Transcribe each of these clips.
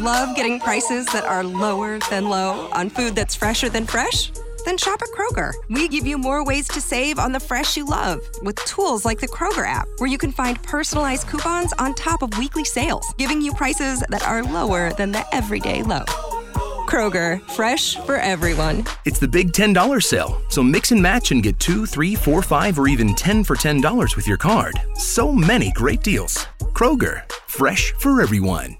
Love getting prices that are lower than low on food that's fresher than fresh? Then shop at Kroger. We give you more ways to save on the fresh you love with tools like the Kroger app, where you can find personalized coupons on top of weekly sales, giving you prices that are lower than the everyday low. Kroger, fresh for everyone. It's the big $10 sale, so mix and match and get two, three, four, five, or even 10 for $10 with your card. So many great deals. Kroger, fresh for everyone.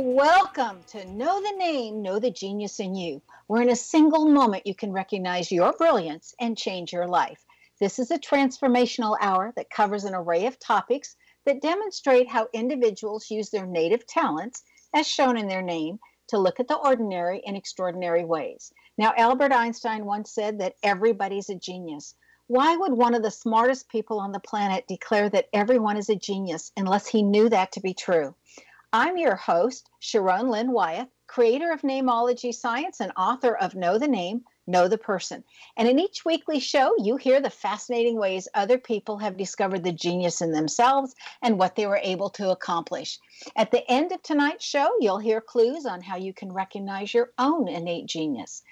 Welcome to Know the Name, Know the Genius in You, where in a single moment you can recognize your brilliance and change your life. This is a transformational hour that covers an array of topics that demonstrate how individuals use their native talents, as shown in their name, to look at the ordinary in extraordinary ways. Now, Albert Einstein once said that everybody's a genius. Why would one of the smartest people on the planet declare that everyone is a genius unless he knew that to be true? I'm your host, Sharon Lynn Wyeth, creator of Namology Science and author of Know the Name, Know the Person. And in each weekly show, you hear the fascinating ways other people have discovered the genius in themselves and what they were able to accomplish. At the end of tonight's show, you'll hear clues on how you can recognize your own innate genius.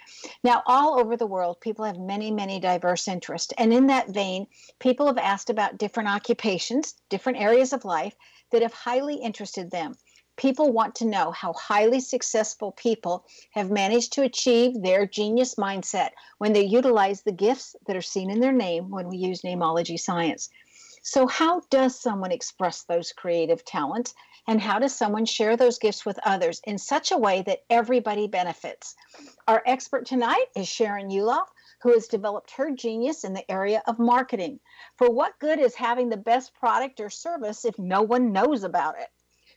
Now, all over the world, people have many, many diverse interests. And in that vein, people have asked about different occupations, different areas of life that have highly interested them people want to know how highly successful people have managed to achieve their genius mindset when they utilize the gifts that are seen in their name when we use namology science. So, how does someone express those creative talents? And how does someone share those gifts with others in such a way that everybody benefits? Our expert tonight is Sharyn Yuloff, who has developed her genius in the area of marketing. For what good is having the best product or service if no one knows about it?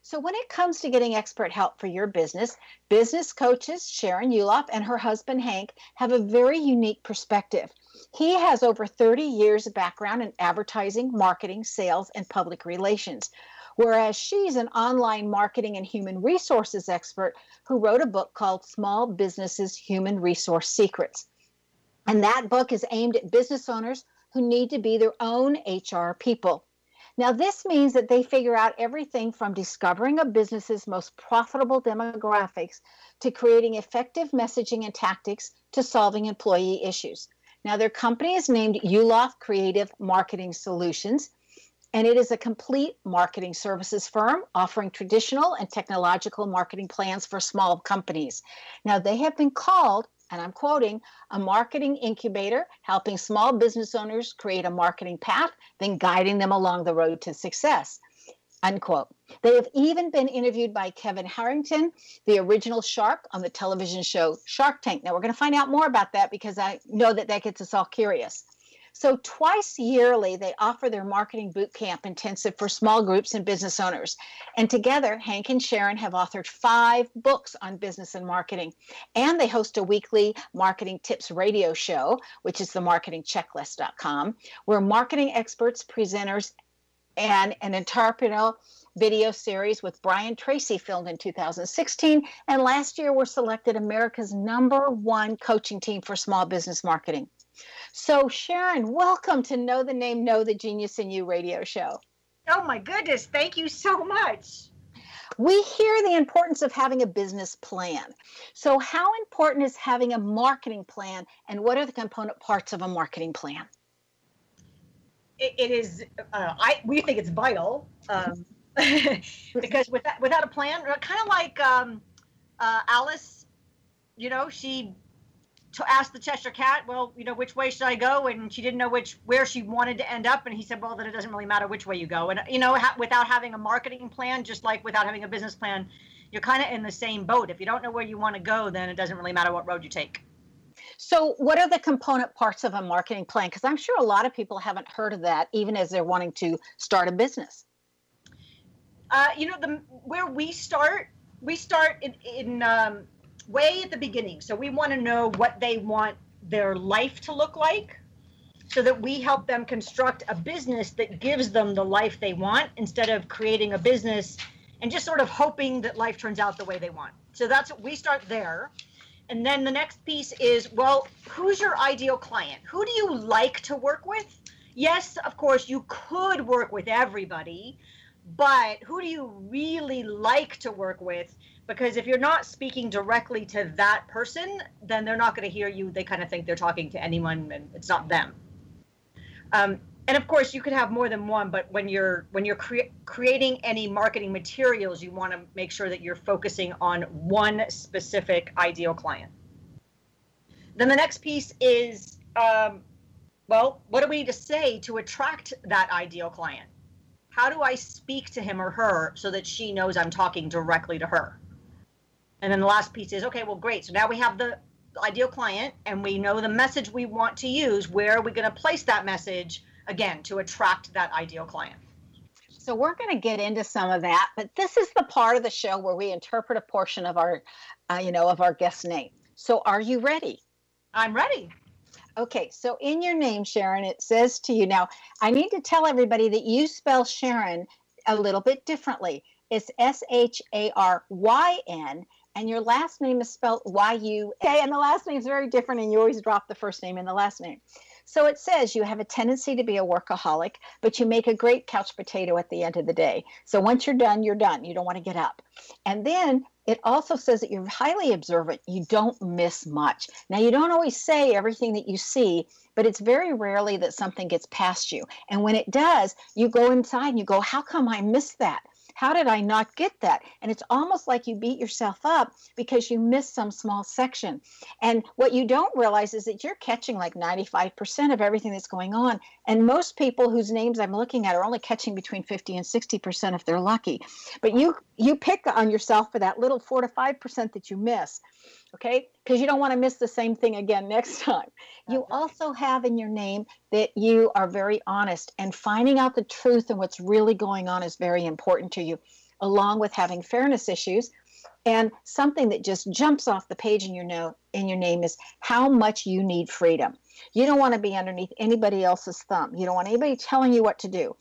So, when it comes to getting expert help for your business, business coaches Sharyn Yuloff and her husband Hank have a very unique perspective. He has over 30 years of background in advertising, marketing, sales, and public relations, whereas she's an online marketing and human resources expert who wrote a book called Small Businesses Human Resource Secrets. And that book is aimed at business owners who need to be their own HR people. Now, this means that they figure out everything from discovering a business's most profitable demographics to creating effective messaging and tactics to solving employee issues. Now, their company is named Yuloff Creative Marketing Solutions, and it is a complete marketing services firm offering traditional and technological marketing plans for small companies. Now, they have been called and I'm quoting, a marketing incubator helping small business owners create a marketing path, then guiding them along the road to success. Unquote. They have even been interviewed by Kevin Harrington, the original shark on the television show Shark Tank. Now, we're going to find out more about that because I know that that gets us all curious. So, twice yearly, they offer their marketing boot camp intensive for small groups and business owners. And together, Hank and Sharyn have authored five books on business and marketing. And they host a weekly marketing tips radio show, which is the marketingchecklist.com, where marketing experts, presenters, and an entrepreneurial video series with Brian Tracy filmed in 2016. And last year were selected America's number one coaching team for small business marketing. So, Sharyn, welcome to Know the Name, Know the Genius in You radio show. Oh, my goodness. Thank you so much. We hear the importance of having a business plan. So, how important is having a marketing plan, and what are the component parts of a marketing plan? it, it is. Uh, I we think it's vital um, because without without a plan, kind of like um, uh, Alice, you know, she to ask the Cheshire Cat, well, you know, which way should I go? And she didn't know which where she wanted to end up. And he said, well, then it doesn't really matter which way you go. And you know, ha- without having a marketing plan, just like without having a business plan, you're kind of in the same boat. If you don't know where you want to go, then it doesn't really matter what road you take. So, what are the component parts of a marketing plan? Because I'm sure a lot of people haven't heard of that, even as they're wanting to start a business. Uh, you know, the where we start, we start in, in um, way at the beginning. So we want to know what they want their life to look like, so that we help them construct a business that gives them the life they want, instead of creating a business and just sort of hoping that life turns out the way they want. So that's what we start there. And then the next piece is well, who's your ideal client? Who do you like to work with? Yes, of course, you could work with everybody, but who do you really like to work with? Because if you're not speaking directly to that person, then they're not going to hear you. They kind of think they're talking to anyone and it's not them. Um, and of course you could have more than one but when you're when you're cre- creating any marketing materials you want to make sure that you're focusing on one specific ideal client then the next piece is um, well what do we need to say to attract that ideal client how do i speak to him or her so that she knows i'm talking directly to her and then the last piece is okay well great so now we have the ideal client and we know the message we want to use where are we going to place that message again to attract that ideal client. So we're going to get into some of that, but this is the part of the show where we interpret a portion of our, uh, you know, of our guest name. So are you ready? I'm ready. Okay, so in your name, Sharyn, it says to you now. I need to tell everybody that you spell Sharon a little bit differently. It's S H A R Y N, and your last name is spelled Y U. Okay, and the last name is very different, and you always drop the first name and the last name. So it says you have a tendency to be a workaholic, but you make a great couch potato at the end of the day. So once you're done, you're done. You don't want to get up. And then it also says that you're highly observant. You don't miss much. Now, you don't always say everything that you see, but it's very rarely that something gets past you. And when it does, you go inside and you go, How come I missed that? How did I not get that? And it's almost like you beat yourself up because you missed some small section. And what you don't realize is that you're catching like 95% of everything that's going on. And most people whose names I'm looking at are only catching between 50 and 60% if they're lucky. But you you pick on yourself for that little 4 to 5% that you miss okay? Because you don't want to miss the same thing again next time. You also have in your name that you are very honest, and finding out the truth and what's really going on is very important to you, along with having fairness issues. And something that just jumps off the page in your note in your name is how much you need freedom. You don't want to be underneath anybody else's thumb. You don't want anybody telling you what to do.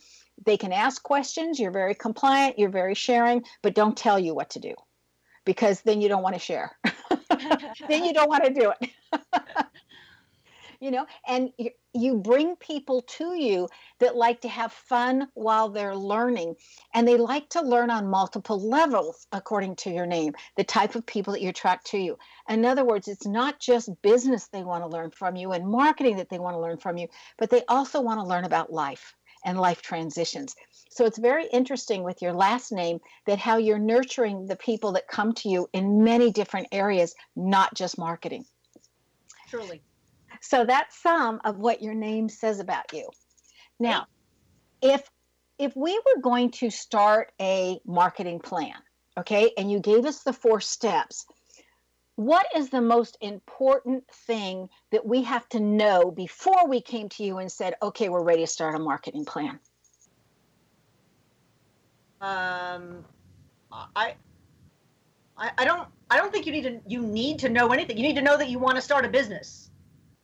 They can ask questions, you're very compliant, you're very sharing, but don't tell you what to do because then you don't want to share. then you don't want to do it. you know, and you, bring people to you that like to have fun while they're learning. And they like to learn on multiple levels, according to your name, the type of people that you attract to you. In other words, it's not just business they want to learn from you and marketing that they want to learn from you, but they also want to learn about life and life transitions. So it's very interesting with your last name that how you're nurturing the people that come to you in many different areas, not just marketing. Truly. So that's some of what your name says about you. Now, if if we were going to start a marketing plan, okay, and you gave us the four steps, what is the most important thing that we have to know before we came to you and said, okay, we're ready to start a marketing plan? Um, I, I, I don't, I don't think you need to. You need to know anything. You need to know that you want to start a business.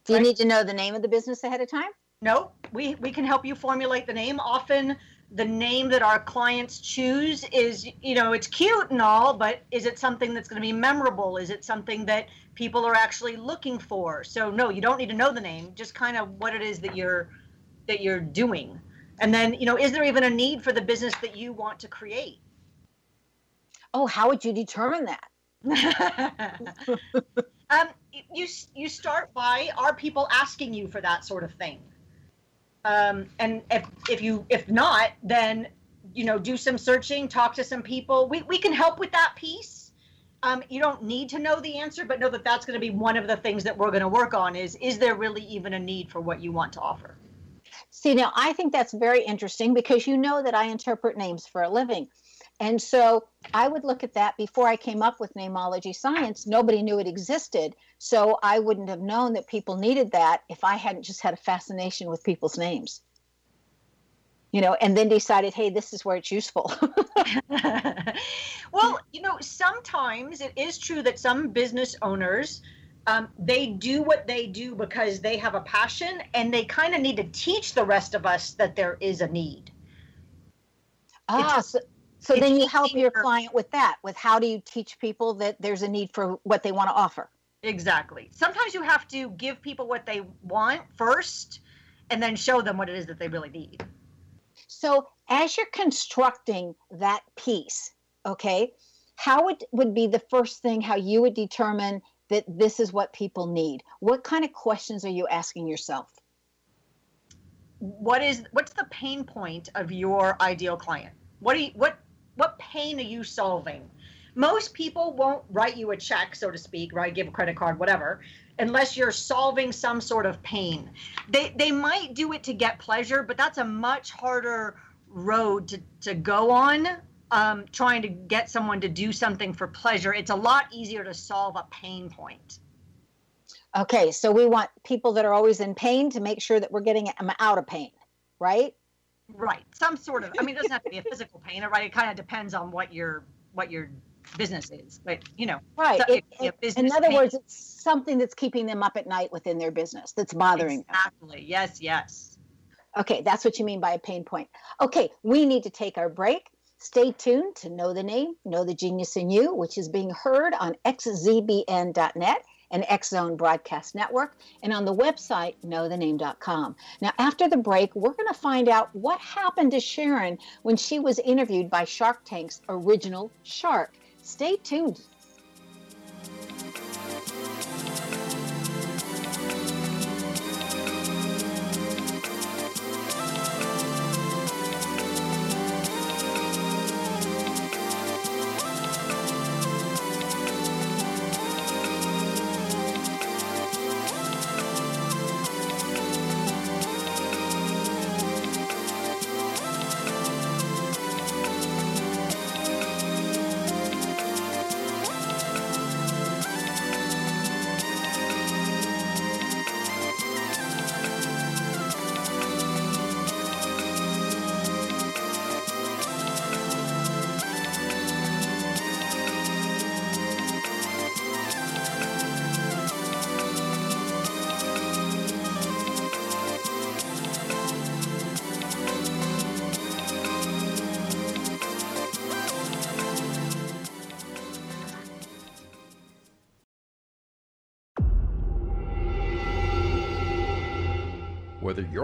Do you right? need to know the name of the business ahead of time? No, we we can help you formulate the name. Often, the name that our clients choose is, you know, it's cute and all, but is it something that's going to be memorable? Is it something that people are actually looking for? So, no, you don't need to know the name. Just kind of what it is that you're that you're doing. And then, you know, is there even a need for the business that you want to create? Oh, how would you determine that? um, you you start by are people asking you for that sort of thing? Um, and if if you if not, then you know do some searching, talk to some people. We we can help with that piece. Um, you don't need to know the answer, but know that that's going to be one of the things that we're going to work on. Is is there really even a need for what you want to offer? See, now I think that's very interesting because you know that I interpret names for a living. And so I would look at that before I came up with namology science. Nobody knew it existed. So I wouldn't have known that people needed that if I hadn't just had a fascination with people's names. You know, and then decided, hey, this is where it's useful. well, you know, sometimes it is true that some business owners um, they do what they do because they have a passion and they kind of need to teach the rest of us that there is a need. Ah, so, so then you help your client with that, with how do you teach people that there's a need for what they want to offer? Exactly. Sometimes you have to give people what they want first and then show them what it is that they really need. So, as you're constructing that piece, okay, how would, would be the first thing how you would determine that this is what people need? What kind of questions are you asking yourself? What is what's the pain point of your ideal client? What do you, what what pain are you solving? Most people won't write you a check, so to speak, right? Give a credit card, whatever, unless you're solving some sort of pain. They they might do it to get pleasure, but that's a much harder road to, to go on. Um, trying to get someone to do something for pleasure, it's a lot easier to solve a pain point. Okay, so we want people that are always in pain to make sure that we're getting them out of pain, right? Right. Some sort of. I mean, it doesn't have to be a physical pain, right? It kind of depends on what your what your business is, but you know. Right. It, it, in other pain. words, it's something that's keeping them up at night within their business that's bothering exactly. them. Exactly. Yes. Yes. Okay, that's what you mean by a pain point. Okay, we need to take our break. Stay tuned to Know the Name, Know the Genius in You, which is being heard on xzbn.net and X Zone Broadcast Network, and on the website, knowthename.com. Now, after the break, we're going to find out what happened to Sharyn when she was interviewed by Shark Tank's original shark. Stay tuned.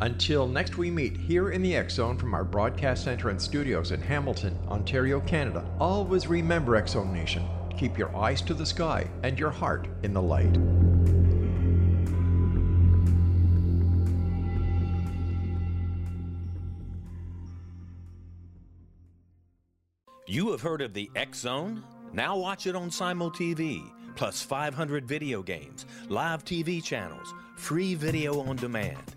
Until next we meet here in the X Zone from our broadcast center and studios in Hamilton, Ontario, Canada, always remember X Zone Nation. Keep your eyes to the sky and your heart in the light. You have heard of the X Zone? Now watch it on Simul TV, plus 500 video games, live TV channels, free video on demand,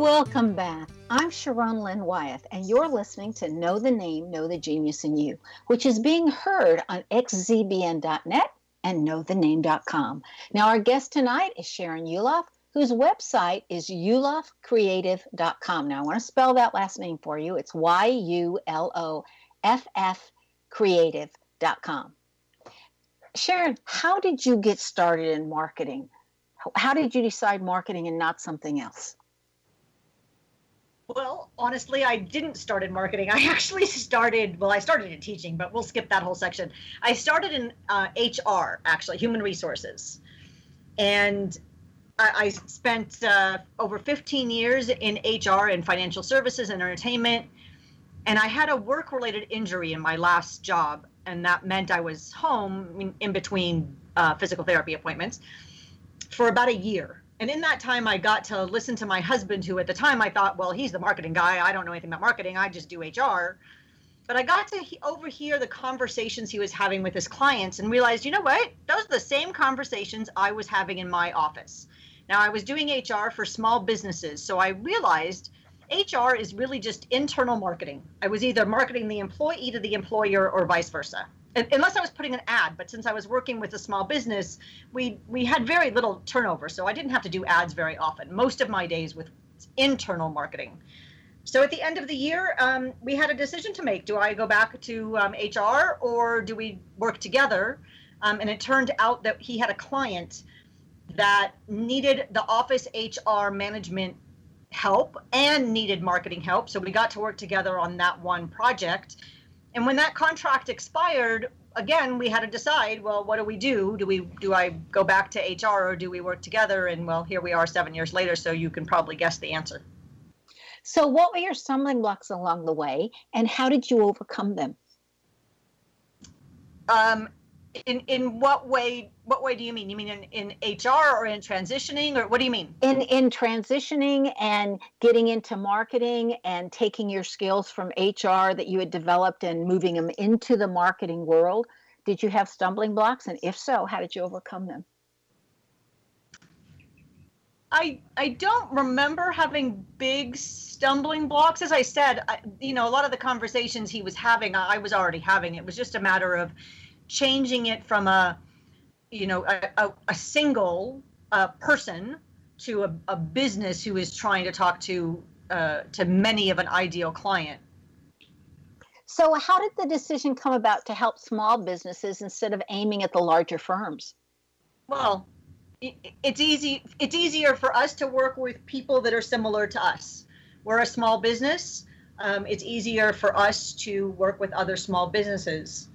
Welcome back. I'm Sharon Lynn Wyeth, and you're listening to Know the Name, Know the Genius in You, which is being heard on xzbn.net and knowthename.com. Now, our guest tonight is Sharyn Yuloff, whose website is yuloffcreative.com. Now, I want to spell that last name for you. It's Y U L O F F creative.com. Sharon, how did you get started in marketing? How did you decide marketing and not something else? Well, honestly, I didn't start in marketing. I actually started, well, I started in teaching, but we'll skip that whole section. I started in uh, HR, actually, human resources. And I, I spent uh, over 15 years in HR and financial services and entertainment. And I had a work related injury in my last job. And that meant I was home in between uh, physical therapy appointments for about a year and in that time, I got to listen to my husband, who at the time I thought, well, he's the marketing guy. I don't know anything about marketing. I just do HR. But I got to he- overhear the conversations he was having with his clients and realized, you know what? Those are the same conversations I was having in my office. Now, I was doing HR for small businesses. So I realized HR is really just internal marketing. I was either marketing the employee to the employer or vice versa unless I was putting an ad. But since I was working with a small business, we we had very little turnover, so I didn't have to do ads very often. Most of my days with internal marketing. So at the end of the year, um, we had a decision to make. Do I go back to um, HR or do we work together? Um, and it turned out that he had a client that needed the office HR management help and needed marketing help. So we got to work together on that one project and when that contract expired, again, we had to decide, well, what do we do? Do we do I go back to HR or do we work together? And well, here we are 7 years later, so you can probably guess the answer. So, what were your stumbling blocks along the way, and how did you overcome them? Um, in in what way what way do you mean you mean in, in hr or in transitioning or what do you mean in in transitioning and getting into marketing and taking your skills from hr that you had developed and moving them into the marketing world did you have stumbling blocks and if so how did you overcome them I I don't remember having big stumbling blocks. As I said, I, you know, a lot of the conversations he was having, I was already having. It was just a matter of changing it from a you know a, a, a single uh, person to a, a, business who is trying to talk to uh, to many of an ideal client. So how did the decision come about to help small businesses instead of aiming at the larger firms? Well it, it's easy it's easier for us to work with people that are similar to us. We're a small business. Um, it's easier for us to work with other small businesses.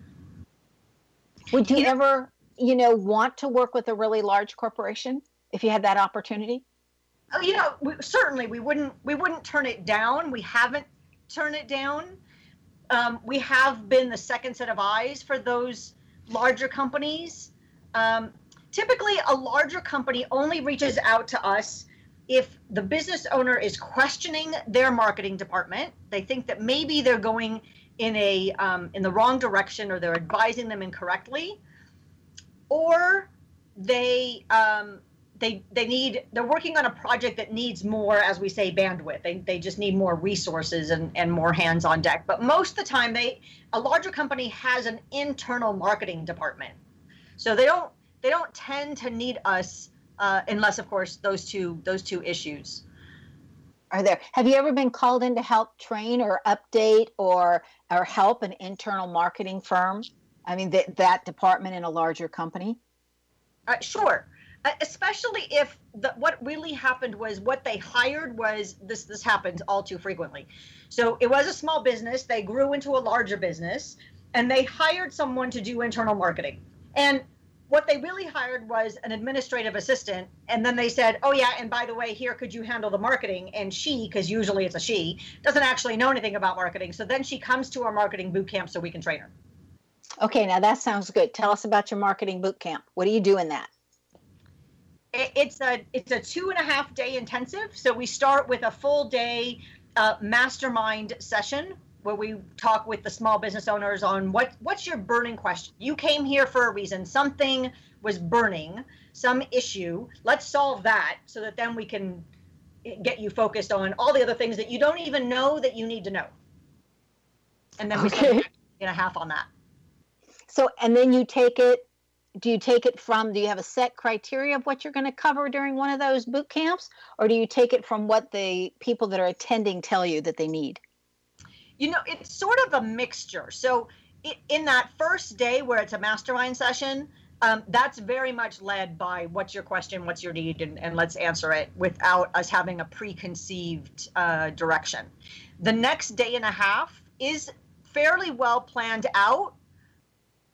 Would you ever, you know, want to work with a really large corporation if you had that opportunity? Oh, you know, we, certainly we wouldn't we wouldn't turn it down. We haven't turned it down. Um, we have been the second set of eyes for those larger companies. Um, typically, a larger company only reaches out to us if the business owner is questioning their marketing department, they think that maybe they're going in a um, in the wrong direction or they're advising them incorrectly, or they um, they they need they're working on a project that needs more as we say bandwidth. They, they just need more resources and, and more hands on deck. But most of the time they a larger company has an internal marketing department. So they don't they don't tend to need us uh, unless of course those two those two issues. Are there have you ever been called in to help train or update or or help an internal marketing firm i mean that that department in a larger company? Uh, sure. Uh, especially if the, what really happened was what they hired was this this happens all too frequently. So it was a small business. They grew into a larger business and they hired someone to do internal marketing. And what they really hired was an administrative assistant and then they said oh yeah and by the way here could you handle the marketing? And she because usually it's a she doesn't actually know anything about marketing. So then she comes to our marketing boot camp so we can train her okay now that sounds good tell us about your marketing boot camp what do you do in that it's a it's a two and a half day intensive. So we start with a full day uh, mastermind session where we talk with the small business owners on what what's your burning question. You came here for a reason. Something was burning, some issue. Let's solve that so that then we can get you focused on all the other things that you don't even know that you need to know. And then we okay. spend a half on that. So and then you take it do you take it from do you have a set criteria of what you're going to cover during one of those boot camps? Or do you take it from what the people that are attending tell you that they need? You know it's sort of a mixture. So in that first day where it's a mastermind session um, that's very much led by what's your question what's your need and, and let's answer it without us having a preconceived uh, direction. The next day and a half is fairly well planned out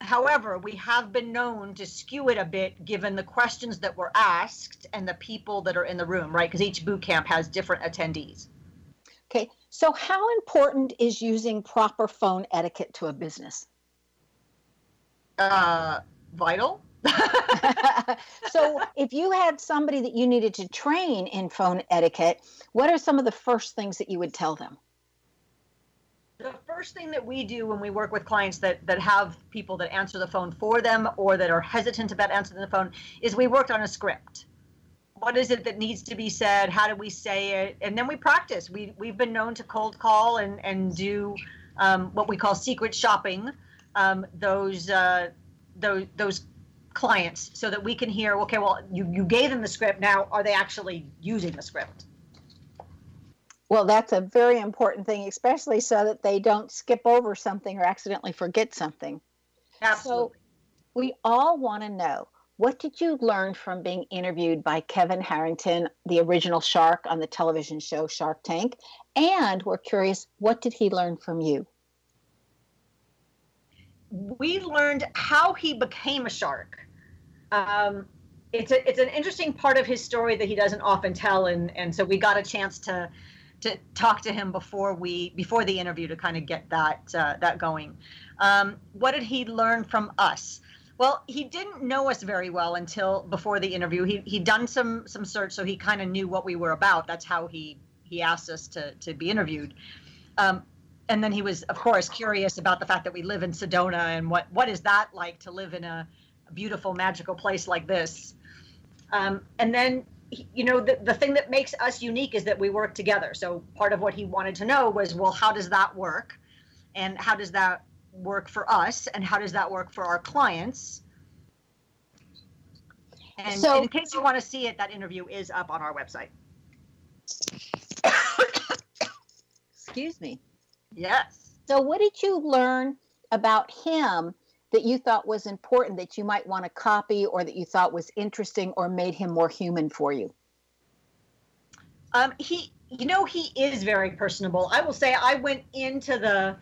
However, we have been known to skew it a bit given the questions that were asked and the people that are in the room, right? Because each boot camp has different attendees. Okay, so how important is using proper phone etiquette to a business? Uh, vital. so, if you had somebody that you needed to train in phone etiquette, what are some of the first things that you would tell them? The first thing that we do when we work with clients that that have people that answer the phone for them or that are hesitant about answering the phone is we worked on a script. What is it that needs to be said? How do we say it? And then we practice. We we've been known to cold call and and do um, what we call secret shopping um, those uh, those those clients so that we can hear okay well you you gave them the script. Now are they actually using the script well, that's a very important thing, especially so that they don't skip over something or accidentally forget something. Absolutely. So we all want to know what did you learn from being interviewed by Kevin Harrington, the original shark on the television show Shark Tank? And we're curious, what did he learn from you? We learned how he became a shark. Um, it's a, it's an interesting part of his story that he doesn't often tell, and and so we got a chance to to talk to him before we before the interview to kind of get that uh, that going. Um, what did he learn from us? Well, he didn't know us very well until before the interview. He he'd done some some search, so he kind of knew what we were about. That's how he he asked us to to be interviewed. Um, and then he was, of course, curious about the fact that we live in Sedona and what what is that like to live in a beautiful, magical place like this. Um, and then you know the, the thing that makes us unique is that we work together. So part of what he wanted to know was well how does that work? And how does that work for us? And how does that work for our clients? And so, in case you want to see it that interview is up on our website. Excuse me. Yes. So what did you learn about him that you thought was important that you might want to copy or that you thought was interesting or made him more human for you? Um, he, you know, he is very personable. I will say I went into the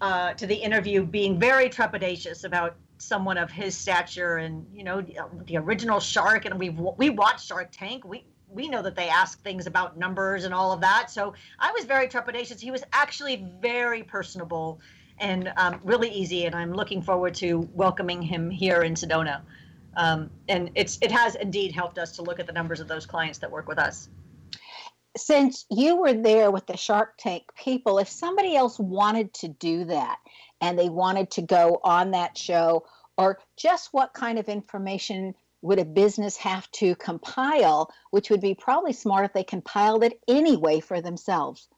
uh, to the interview being very trepidatious about someone of his stature and you know the original shark. And we've we watched shark tank. We we know that they ask things about numbers and all of that. So i was very trepidatious. He was actually very personable and um, really easy. And I'm looking forward to welcoming him here in Sedona. Um, and it's it has indeed helped us to look at the numbers of those clients that work with us. since you were there with the Shark Tank people, if somebody else wanted to do that and they wanted to go on that show, or just what kind of information would a business have to compile, which would be probably smart if they compiled it anyway for themselves?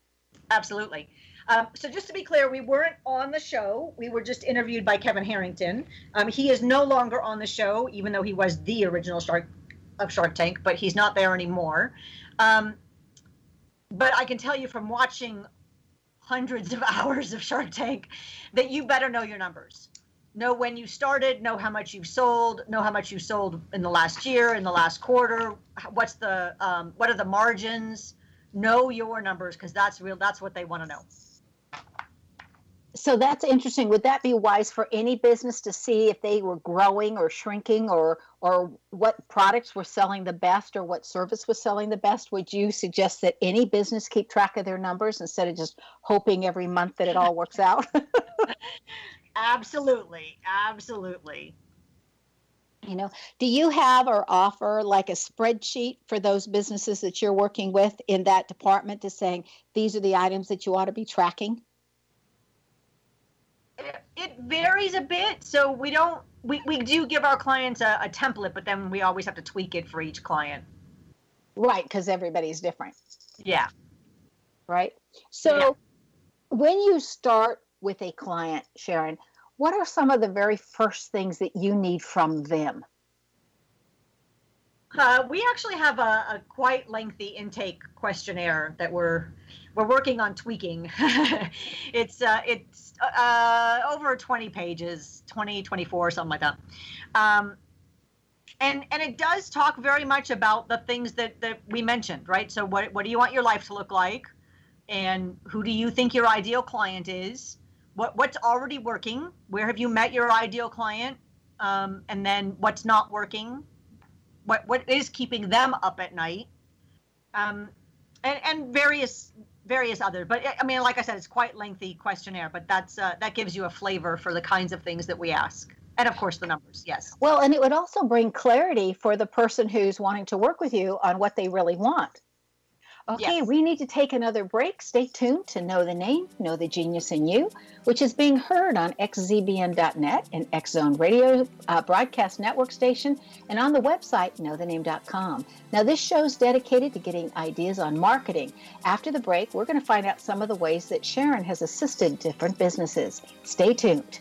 Absolutely. Um, so just to be clear, we weren't on the show. We were just interviewed by Kevin Harrington. Um, he is no longer on the show, even though he was the original Shark of Shark Tank, but he's not there anymore. Um, but I can tell you from watching hundreds of hours of Shark Tank that you better know your numbers. Know when you started, know how much you've sold, know how much you've sold in the last year, in the last quarter. What's the um, what are the margins? Know your numbers because that's real. That's what they want to know so that's interesting. Would that be wise for any business to see if they were growing or shrinking or or what products were selling the best or what service was selling the best? Would you suggest that any business keep track of their numbers instead of just hoping every month that it all works out? absolutely. Absolutely. You know, do you have or offer like a spreadsheet for those businesses that you're working with in that department to saying these are the items that you ought to be tracking? It varies a bit. So we don't we, we do give our clients a, a template, but then we always have to tweak it for each client. Right, because everybody's different. Yeah. Right. So yeah. when you start with a client, Sharyn, what are some of the very first things that you need from them? Uh, we actually have a, a, quite lengthy intake questionnaire that we're we're working on tweaking. it's uh, it's uh, over 20 pages, 20, 24, something like that. Um, and and it does talk very much about the things that, that we mentioned, right? So what what do you want your life to look like? And who do you think your ideal client is? What what's already working? Where have you met your ideal client? Um, and then what's not working? What what is keeping them up at night? Um, and and various various other but i mean like i said it's quite lengthy questionnaire but that's uh, that gives you a flavor for the kinds of things that we ask. And of course the numbers yes. Well and it would also bring clarity for the person who's wanting to work with you on what they really want Okay, yes. we need to take another break. Stay tuned to Know the Name, Know the Genius in You, which is being heard on xzbn.net and X Zone Radio uh, broadcast network station and on the website knowthename.com. Now, this show is dedicated to getting ideas on marketing. After the break, we're going to find out some of the ways that Sharyn has assisted different businesses. Stay tuned.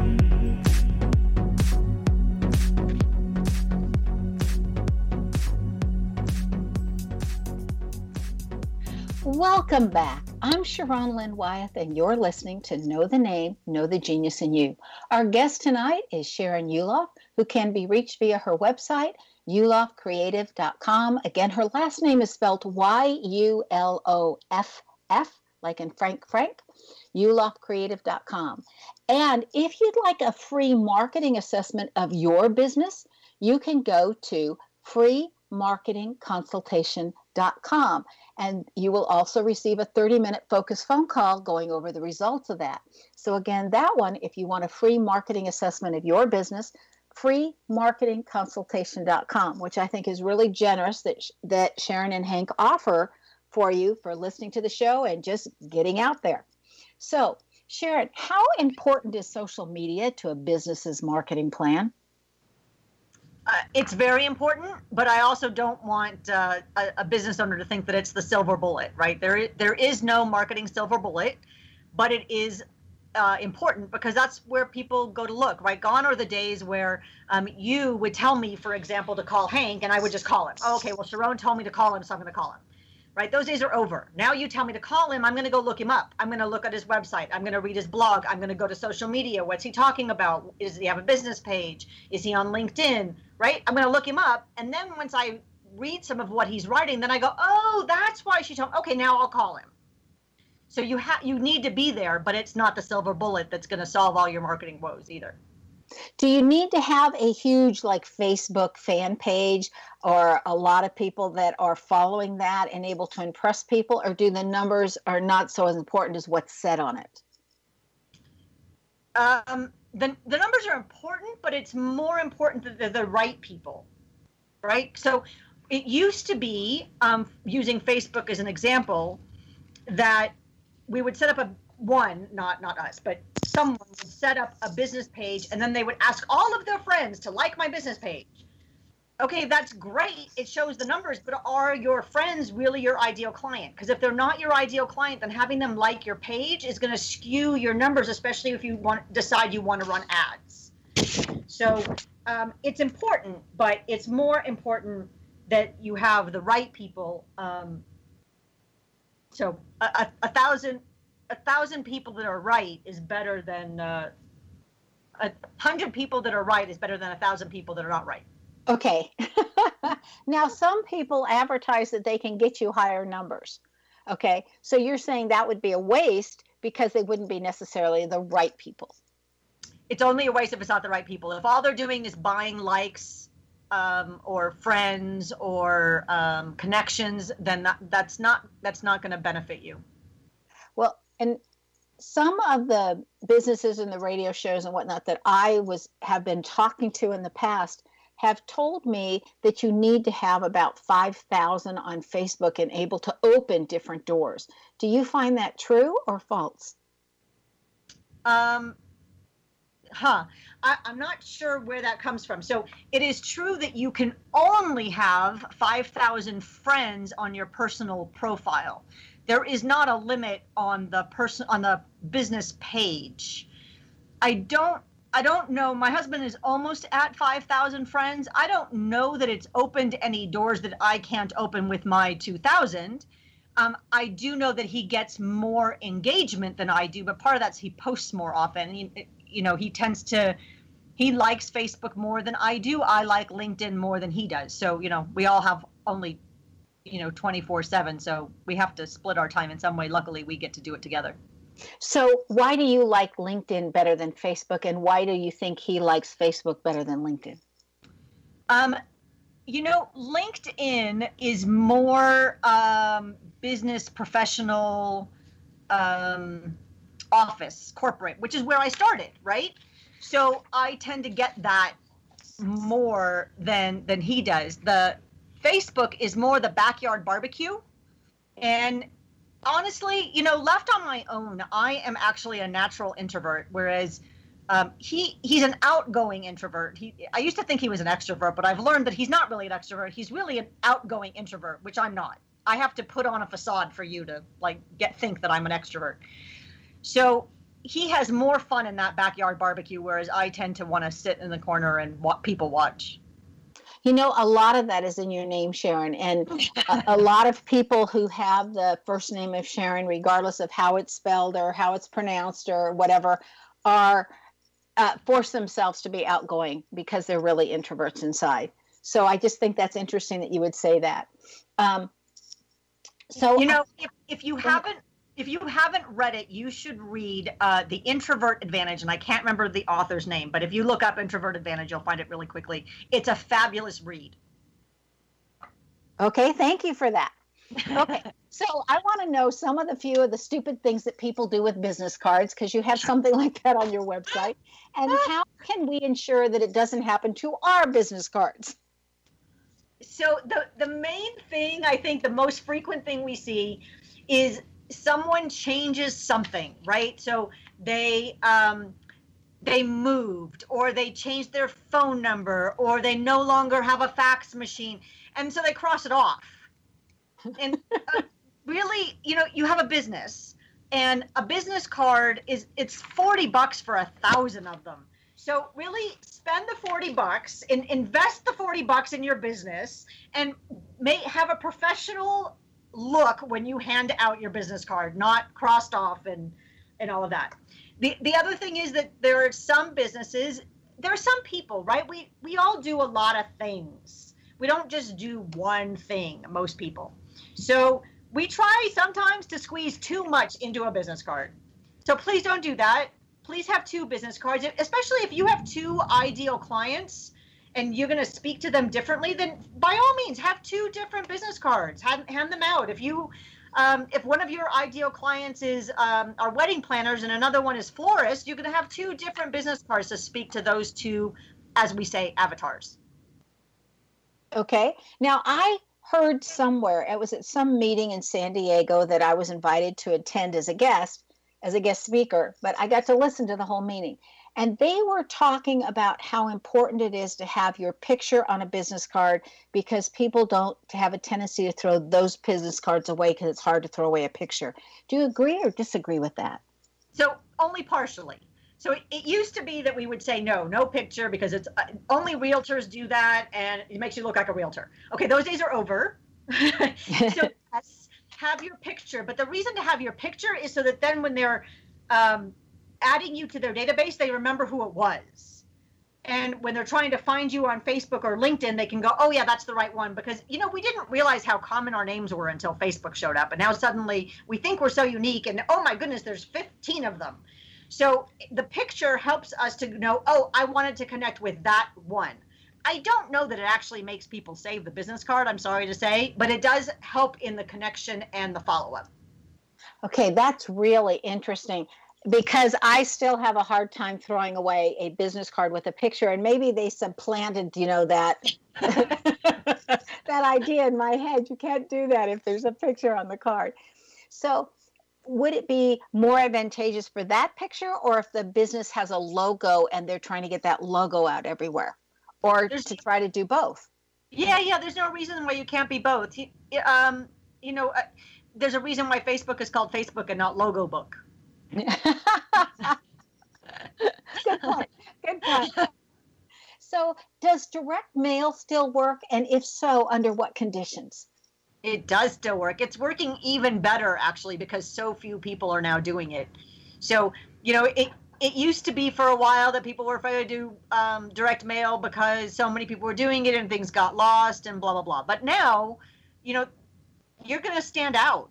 Welcome back. I'm Sharon Lynn Wyeth, and you're listening to Know the Name, Know the Genius in You. Our guest tonight is Sharyn Yuloff, who can be reached via her website, yuloffcreative.com. Again, her last name is spelled Y U L O F F, like in Frank Frank, yuloffcreative.com. And if you'd like a free marketing assessment of your business, you can go to freemarketingconsultation.com. And you will also receive a 30 minute focus phone call going over the results of that. So, again, that one, if you want a free marketing assessment of your business, freemarketingconsultation.com, which I think is really generous that, that Sharyn and Hank offer for you for listening to the show and just getting out there. So, Sharyn, how important is social media to a business's marketing plan? Uh, it's very important, but I also don't want uh, a, a, business owner to think that it's the silver bullet, right? There, is, there is no marketing silver bullet, but it is uh, important because that's where people go to look, right? Gone are the days where um, you would tell me, for example, to call Hank, and I would just call him. Oh, okay, well, Sharon told me to call him, so I'm going to call him right? Those days are over. Now you tell me to call him. I'm going to go look him up. I'm going to look at his website. I'm going to read his blog. I'm going to go to social media. What's he talking about? Does he have a business page? Is he on LinkedIn? Right? I'm going to look him up. And then once I read some of what he's writing, then I go, oh, that's why she told. Me. Okay, now I'll call him. So you have you need to be there, but it's not the silver bullet that's going to solve all your marketing woes either. Do you need to have a huge like Facebook fan page or a lot of people that are following that and able to impress people or do the numbers are not so important as what's said on it? Um, the, the numbers are important, but it's more important that they're the right people, right? So it used to be, um, using Facebook as an example, that we would set up a one, not not us, but someone would set up a business page and then they would ask all of their friends to like my business page. Okay, that's great. It shows the numbers, but are your friends really your ideal client? Because if they're not your ideal client, then having them like your page is going to skew your numbers, especially if you want decide you want to run ads. So um, it's important, but it's more important that you have the right people. Um, so a, a, a thousand a thousand people that are right is better than uh, a hundred people that are right is better than a thousand people that are not right. Okay. now, some people advertise that they can get you higher numbers. Okay. So you're saying that would be a waste because they wouldn't be necessarily the right people. It's only a waste if it's not the right people. If all they're doing is buying likes um, or friends or um, connections, then that, that's not that's not going to benefit you. Well, and some of the businesses and the radio shows and whatnot that I was have been talking to in the past have told me that you need to have about 5,000 on Facebook and able to open different doors. Do you find that true or false? Um, huh. I, am not sure where that comes from. So it is true that you can only have 5,000 friends on your personal profile. There is not a limit on the person on the business page. I don't I don't know. My husband is almost at 5,000 friends. I don't know that it's opened any doors that I can't open with my 2,000. Um, I do know that he gets more engagement than I do, but part of that's he posts more often. You know, he tends to, he likes Facebook more than I do. I like LinkedIn more than he does. So, you know, we all have only, you know, 24 7. So we have to split our time in some way. Luckily, we get to do it together. So, why do you like LinkedIn better than Facebook, and why do you think he likes Facebook better than LinkedIn? Um, you know, LinkedIn is more um, business professional, um, office, corporate, which is where I started, right? So I tend to get that more than than he does. The Facebook is more the backyard barbecue, and honestly, you know, left on my own, I am actually a natural introvert, whereas um, he he's an outgoing introvert. He I used to think he was an extrovert, but I've learned that he's not really an extrovert. He's really an outgoing introvert, which I'm not. I have to put on a facade for you to like get think that I'm an extrovert. So he has more fun in that backyard barbecue, whereas I tend to want to sit in the corner and wa- people watch. You know, a lot of that is in your name, Sharyn. And a, a, lot of people who have the first name of Sharon, regardless of how it's spelled or how it's pronounced or whatever, are uh, force themselves to be outgoing because they're really introverts inside. So I just think that's interesting that you would say that. Um, so you know, if, if you haven't if you haven't read it, you should read uh, The Introvert Advantage. And I can't remember the author's name, but if you look up Introvert Advantage, you'll find it really quickly. It's a fabulous read. Okay, thank you for that. Okay, so I want to know some of the few of the stupid things that people do with business cards because you have something like that on your website. And how can we ensure that it doesn't happen to our business cards? So the the main thing I think the most frequent thing we see is someone changes something, right? So they um, they moved, or they changed their phone number, or they no longer have a fax machine, and so they cross it off. And uh, really, you know, you have a business, and a business card is it's forty bucks for a thousand of them. So really spend the 40 bucks and invest the 40 bucks in your business and may have a professional look when you hand out your business card, not crossed off and and all of that. The the other thing is that there are some businesses, there are some people, right? We we all do a lot of things. We don't just do one thing, most people. So we try sometimes to squeeze too much into a business card. So please don't do that. Please have two business cards, especially if you have two ideal clients and you're going to speak to them differently, then by all means have two different business cards. Hand, hand them out. If you, um, if one of your ideal clients is um, wedding planners and another one is florists, you're going to have two different business cards to speak to those two, as we say, avatars. Okay. Now I heard somewhere it was at some meeting in San Diego that I was invited to attend as a guest, as a guest speaker, but I got to listen to the whole meeting. And they were talking about how important it is to have your picture on a business card because people don't have a tendency to throw those business cards away because it's hard to throw away a picture. Do you agree or disagree with that? So, only partially. So it, it used to be that we would say no, no picture because it's uh, only realtors do that and it makes you look like a realtor. Okay, those days are over. so yes, have your picture, but the reason to have your picture is so that then when they're um, adding you to their database, they remember who it was. And when they're trying to find you on Facebook or LinkedIn, they can go, oh, yeah, that's the right one. Because, you know, we didn't realize how common our names were until Facebook showed up. And now suddenly we think we're so unique. And oh my goodness, there's 15 of them. So the picture helps us to know, oh, I wanted to connect with that one. I don't know that it actually makes people save the business card, I'm sorry to say, but it does help in the connection and the follow up. Okay, that's really interesting because I still have a hard time throwing away a business card with a picture, and maybe they supplanted, you know, that that idea in my head. You can't do that if there's a picture on the card. So, would it be more advantageous for that picture, or if the business has a logo and they're trying to get that logo out everywhere, or there's, to try to do both? Yeah, yeah. There's no reason why you can't be both. You, um, you know, uh, there's a reason why Facebook is called Facebook and not Logo Book. Good point. Good point. So, does direct mail still work? And if so, under what conditions? It does still work. It's working even better, actually, because so few people are now doing it. So, you know, it it used to be for a while that people were afraid to do um, direct mail because so many people were doing it and things got lost and blah blah blah. But now, you know, you're going to stand out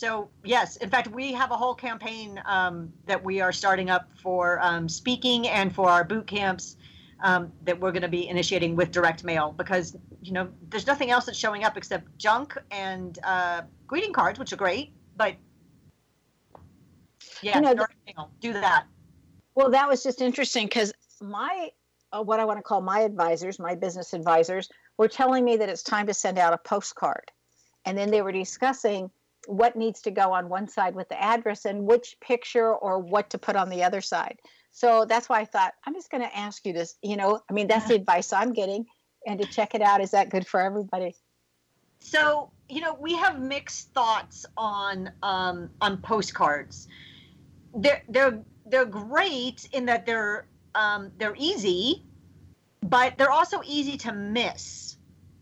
so yes, in fact, we have a whole campaign um, that we are starting up for um, speaking and for our boot camps um, that we're going to be initiating with direct mail because you know there's nothing else that's showing up except junk and uh, greeting cards, which are great, but yeah, you know, direct mail, do that. Well, that was just interesting because my uh, what I want to call my advisors, my business advisors, were telling me that it's time to send out a postcard, and then they were discussing what needs to go on one side with the address and which picture or what to put on the other side. So that's why I thought I'm just going to ask you this. You know, I mean, that's the advice I'm getting, and to check it out. Is that good for everybody? So you know, we have mixed thoughts on um, on postcards. They're they're they're great in that they're um, they're easy, but they're also easy to miss,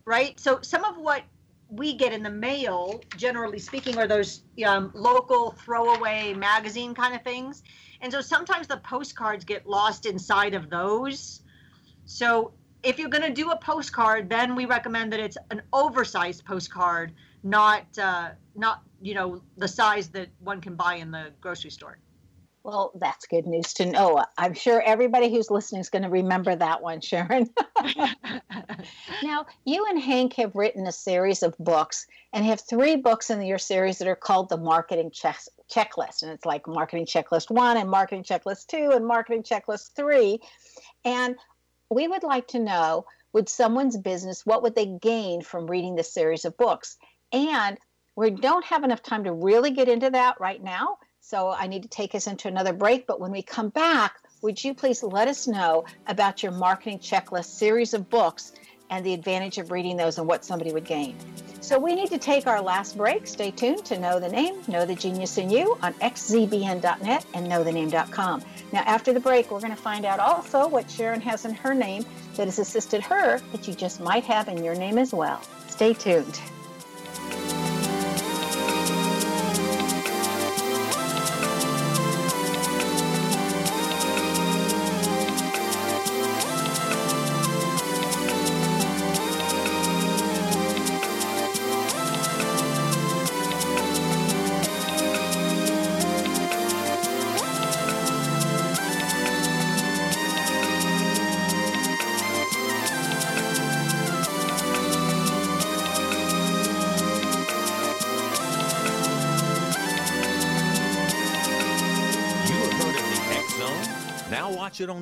right? So some of what we get in the mail, generally speaking, are those um, local throwaway magazine kind of things. And so sometimes the postcards get lost inside of those. So if you're going to do a postcard, then we recommend that it's an oversized postcard, not uh, not you know the size that one can buy in the grocery store. Well, that's good news to know. I'm sure everybody who's listening is going to remember that one, Sharyn. now, you and Hank have written a series of books and have three books in your series that are called the Marketing Checklist. And it's like Marketing Checklist 1 and Marketing Checklist 2 and Marketing Checklist 3. And we would like to know with someone's business, what would they gain from reading this series of books? And we don't have enough time to really get into that right now. So I need to take us into another break. But when we come back, would you please let us know about your marketing checklist series of books and the advantage of reading those and what somebody would gain? So we need to take our last break. Stay tuned to Know the Name, Know the Genius in You on xzbn.net and knowthename.com. Now, after the break, we're going to find out also what Sharyn has in her name that has assisted her that you just might have in your name as well. Stay tuned.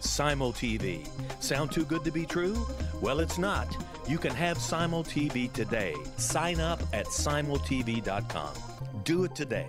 Simul TV. Sound too good to be true? Well, it's not. You can have Simul TV today. Sign up at simultv.com. Do it today.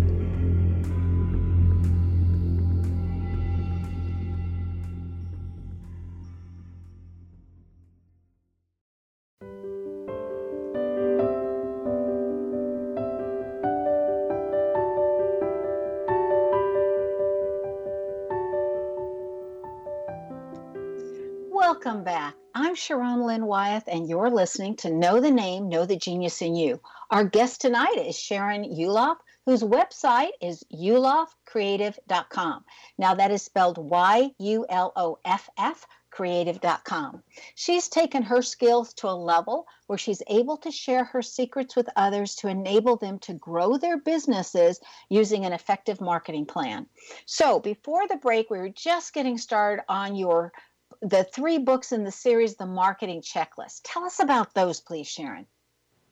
Wyeth, and you're listening to Know the Name, Know the Genius in You. Our guest tonight is Sharyn Yuloff, whose website is yuloffcreative.com. Now, that is spelled Y U L O F F creative.com. She's taken her skills to a level where she's able to share her secrets with others to enable them to grow their businesses using an effective marketing plan. So, before the break, we were just getting started on your the three books in the series, The Marketing Checklist. Tell us about those, please, Sharyn.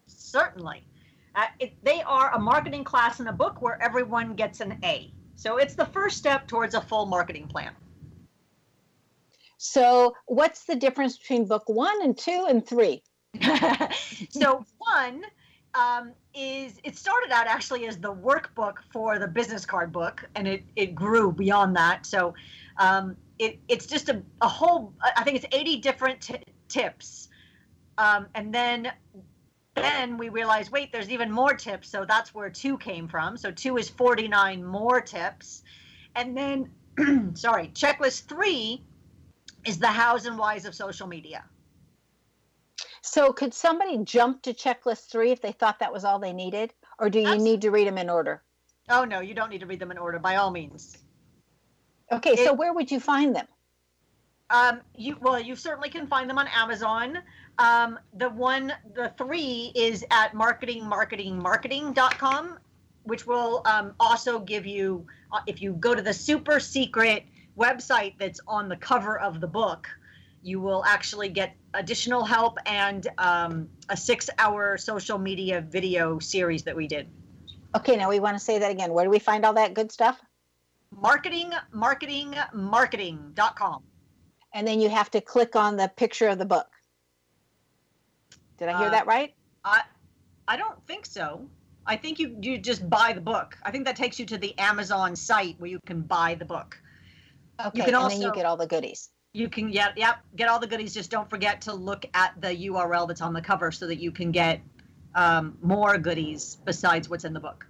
Certainly. Uh, it, they are a marketing class in a book where everyone gets an A. So it's the first step towards a full marketing plan. So, what's the difference between book one and two and three? so, one um, is it started out actually as the workbook for the business card book, and it, it grew beyond that. So, um, it, it's just a, a whole i think it's 80 different t- tips. Um, and then then we realized wait there's even more tips so that's where two came from. So two is 49 more tips. And then sorry checklist three is the hows and whys of social media. So could somebody jump to checklist three if they thought that was all they needed? Or do you Absolutely. need to read them in order? Oh no you don't need to read them in order by all means Okay, it, so where would you find them? Um, you well, you certainly can find them on Amazon. Um, the one, the three is at marketingmarketingmarketing.com, which will um, also give you, uh, if you go to the super secret website that's on the cover of the book, you will actually get additional help and um, a six-hour social media video series that we did. Okay, now we want to say that again. Where do we find all that good stuff? Marketing, marketing, marketing.com. And then you have to click on the picture of the book. Did I hear uh, that right? I I don't think so. I think you you just buy the book. I think that takes you to the Amazon site where you can buy the book. Okay, you can and also, then you get all the goodies. You can yeah, yep, get all the goodies. Just don't forget to look at the URL that's on the cover so that you can get um, more goodies besides what's in the book.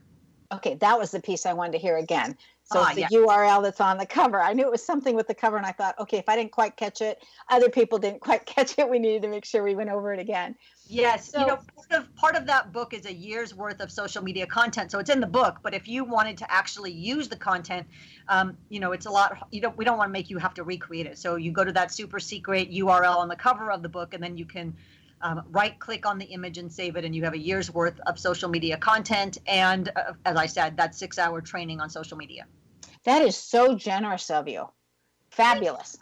Okay, that was the piece I wanted to hear again. So ah, it's the yeah. URL that's on the cover. I knew it was something with the cover, and I thought, okay, if I didn't quite catch it, other people didn't quite catch it. We needed to make sure we went over it again. Yes, so, you know, part of part of that book is a year's worth of social media content. So it's in the book, but if you wanted to actually use the content, um, you know, it's a lot. You don't. We don't want to make you have to recreate it. So you go to that super secret URL on the cover of the book, and then you can um, right click on the image and save it, and you have a year's worth of social media content. And uh, as I said, that six hour training on social media. That is so generous of you. Fabulous.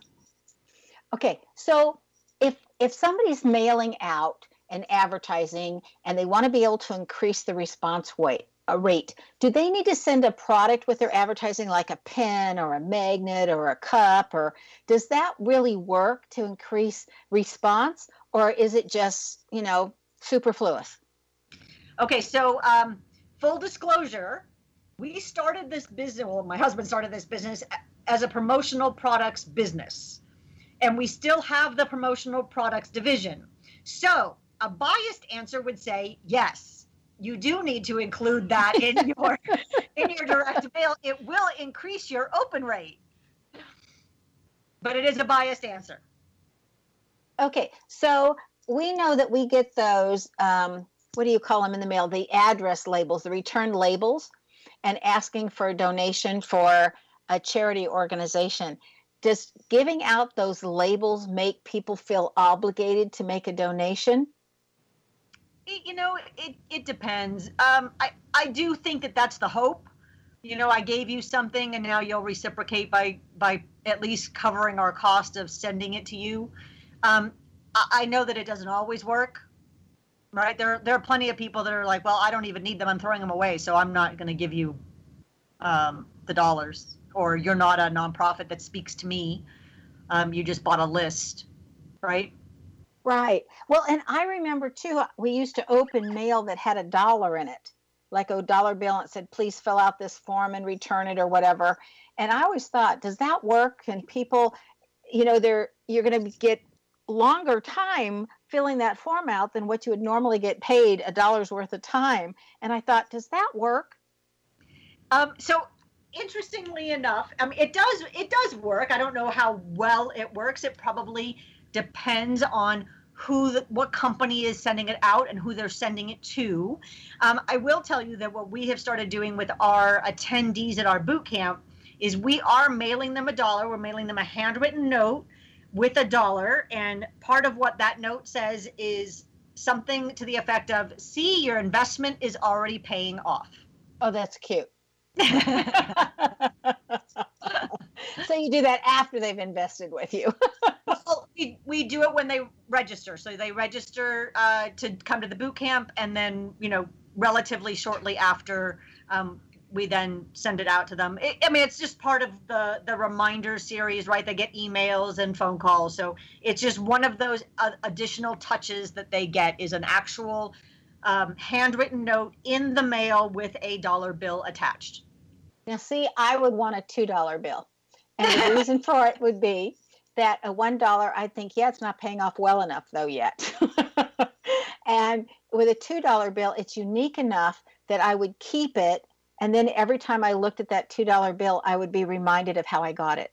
Okay, so if if somebody's mailing out and advertising and they want to be able to increase the response weight, a rate, do they need to send a product with their advertising like a pen or a magnet or a cup or does that really work to increase response or is it just, you know, superfluous? Okay, so um, full disclosure, we started this business, well, my husband started this business as a promotional products business. And we still have the promotional products division. So a biased answer would say yes you do need to include that in your in your direct mail. It will increase your open rate. But it is a biased answer. Okay so we know that we get those um, what do you call them in the mail? The address labels the return labels and asking for a donation for a charity organization does giving out those labels make people feel obligated to make a donation you know, it, it depends. Um, I, I do think that that's the hope. You know, I gave you something and now you'll reciprocate by, by at least covering our cost of sending it to you. Um, I, I know that it doesn't always work, right? There, there are plenty of people that are like, well, I don't even need them. I'm throwing them away. So I'm not going to give you um, the dollars or you're not a nonprofit that speaks to me. Um, you just bought a list, right? Right. Well, and I remember too, we used to open mail that had a dollar in it, like a dollar bill, and said, please fill out this form and return it or whatever. And I always thought, does that work? And people, you know, they're you're going to get longer time filling that form out than what you would normally get paid a dollar's worth of time. And I thought, does that work? Um, so interestingly enough, I mean, it does it does work. I don't know how well it works. It probably depends on who the, what company is sending it out and who they're sending it to. Um, I will tell you that what we have started doing with our attendees at our boot camp is we are mailing them a dollar. We're mailing them a handwritten note with a dollar, and part of what that note says is something to the effect of, "See, your investment is already paying off." Oh, that's cute. so you do that after they've invested with you. well, we, we do it when they register. So they register uh, to come to the boot camp, and then you know, relatively shortly after, um, we then send it out to them. It, I mean, it's just part of the the reminder series, right? They get emails and phone calls, so it's just one of those uh, additional touches that they get is an actual um, handwritten note in the mail with a dollar bill attached. Now, see, I would want a two dollar bill, and the reason for it would be that a one dollar, I think, yeah, it's not paying off well enough though yet. and with a two dollar bill, it's unique enough that I would keep it, and then every time I looked at that two dollar bill, I would be reminded of how I got it.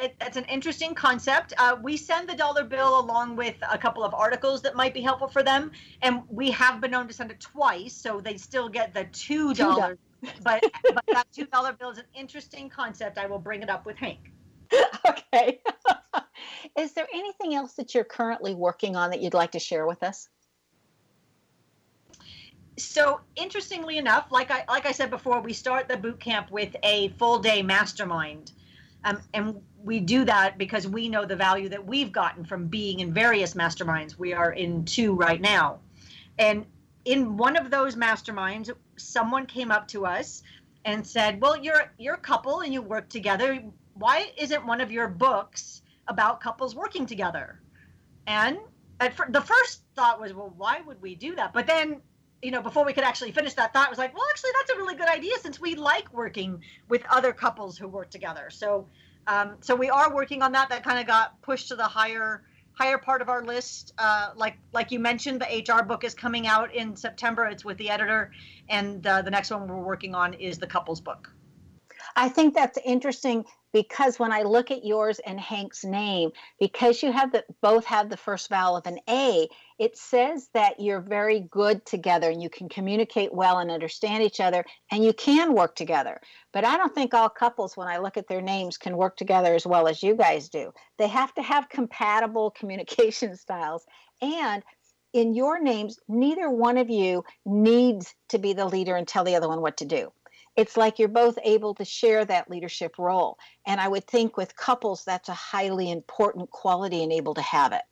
It, it's an interesting concept. Uh, we send the dollar bill along with a couple of articles that might be helpful for them, and we have been known to send it twice, so they still get the two dollars. but but that two dollar bill is an interesting concept. I will bring it up with Hank. okay. Is there anything else that you're currently working on that you'd like to share with us? So interestingly enough, like I like I said before, we start the boot camp with a full day mastermind, um, and we do that because we know the value that we've gotten from being in various masterminds. We are in two right now, and in one of those masterminds, someone came up to us and said, "Well, you're you're a couple and you work together why isn't one of your books about couples working together? And at the first thought was, well, why would we do that? But then, you know, before we could actually finish that thought, was like, well, actually, that's a really good idea since we like working with other couples who work together. So, um, so we are working on that. That kind of got pushed to the higher higher part of our list. Uh, like like you mentioned, the HR book is coming out in September. It's with the editor, and uh, the next one we're working on is the couples book. I think that's interesting because when I look at yours and Hank's name, because you have the both have the first vowel of an A, it says that you're very good together and you can communicate well and understand each other and you can work together. But I don't think all couples, when I look at their names, can work together as well as you guys do. They have to have compatible communication styles. And in your names, neither one of you needs to be the leader and tell the other one what to do it's like you're both able to share that leadership role. And I would think with couples, that's a highly important quality and able to have it,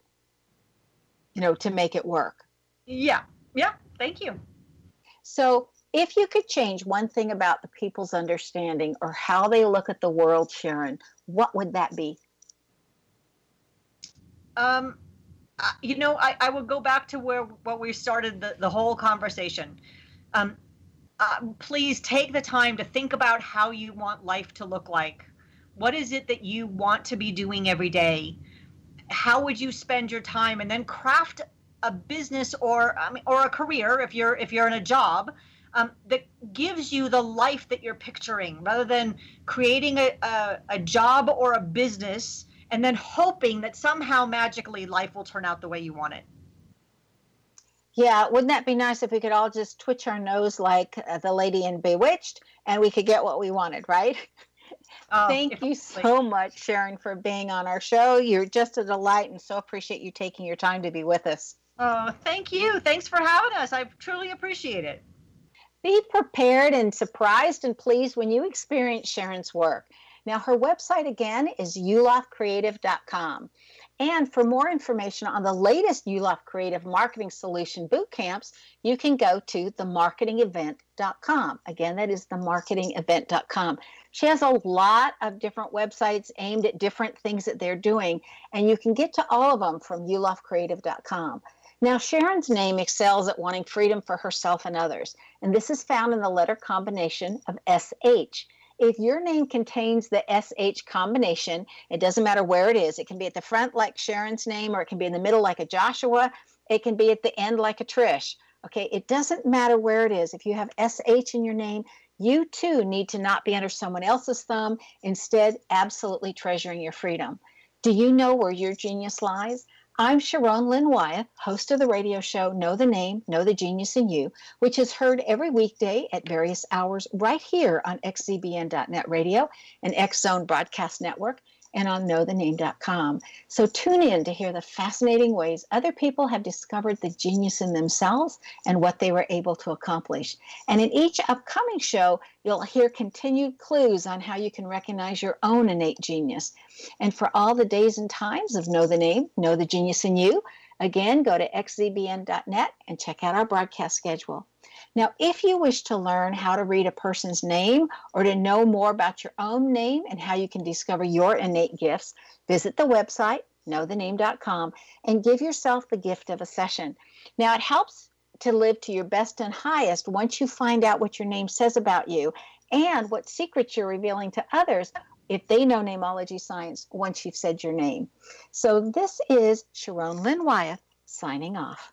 you know, to make it work. Yeah. Yeah. Thank you. So, if you could change one thing about the people's understanding or how they look at the world, Sharyn, what would that be? Um, you know, I, I would go back to where what we started the, the whole conversation. Um, uh, please take the time to think about how you want life to look like. What is it that you want to be doing every day? How would you spend your time? And then craft a business or or a career if you're if you're in a job um, that gives you the life that you're picturing, rather than creating a, a, a job or a business and then hoping that somehow magically life will turn out the way you want it. Yeah, wouldn't that be nice if we could all just twitch our nose like uh, the lady in Bewitched and we could get what we wanted, right? Oh, Thank you so much, Sharyn, for being on our show. You're just a delight and so appreciate you taking your time to be with us. Oh, thank you. Thanks for having us. I truly appreciate it. Be prepared and surprised and pleased when you experience Sharyn's work. Now, her website again is yuloffcreative.com. And for more information on the latest Yuloff Creative Marketing Solution boot camps, you can go to themarketingevent.com. Again, that is themarketingevent.com. She has a lot of different websites aimed at different things that they're doing, and you can get to all of them from yuloffcreative.com. Now, Sharyn's name excels at wanting freedom for herself and others, and this is found in the letter combination of SH if your name contains the SH combination, it doesn't matter where it is. It can be at the front like Sharyn's name, or it can be in the middle like a Joshua. It can be at the end like a Trish. Okay, it doesn't matter where it is. If you have SH in your name, you too need to not be under someone else's thumb, instead, absolutely treasuring your freedom. Do you know where your genius lies? I'm Sharon Lynn Wyeth, host of the radio show Know the Name, Know the Genius in You, which is heard every weekday at various hours right here on xzbn.net radio and X Zone Broadcast Network and on knowthename.com. So tune in to hear the fascinating ways other people have discovered the genius in themselves and what they were able to accomplish. And in each upcoming show, you'll hear continued clues on how you can recognize your own innate genius. And for all the days and times of Know the Name, Know the Genius in You, again, go to xzbn.net and check out our broadcast schedule. Now, if you wish to learn how to read a person's name or to know more about your own name and how you can discover your innate gifts, visit the website, knowthename.com, and give yourself the gift of a session. Now, it helps to live to your best and highest once you find out what your name says about you and what secrets you're revealing to others if they know namology science once you've said your name. So, this is Sharon Lynn Wyeth signing off.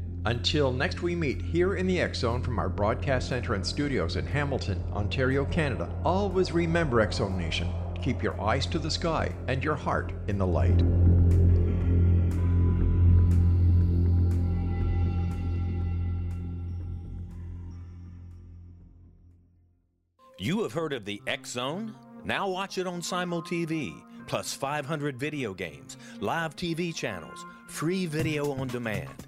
Until next we meet here in the X Zone from our broadcast center and studios in Hamilton, Ontario, Canada, always remember X Zone Nation. Keep your eyes to the sky and your heart in the light. You have heard of the X Zone? Now watch it on Simul TV, plus 500 video games, live TV channels, free video on demand,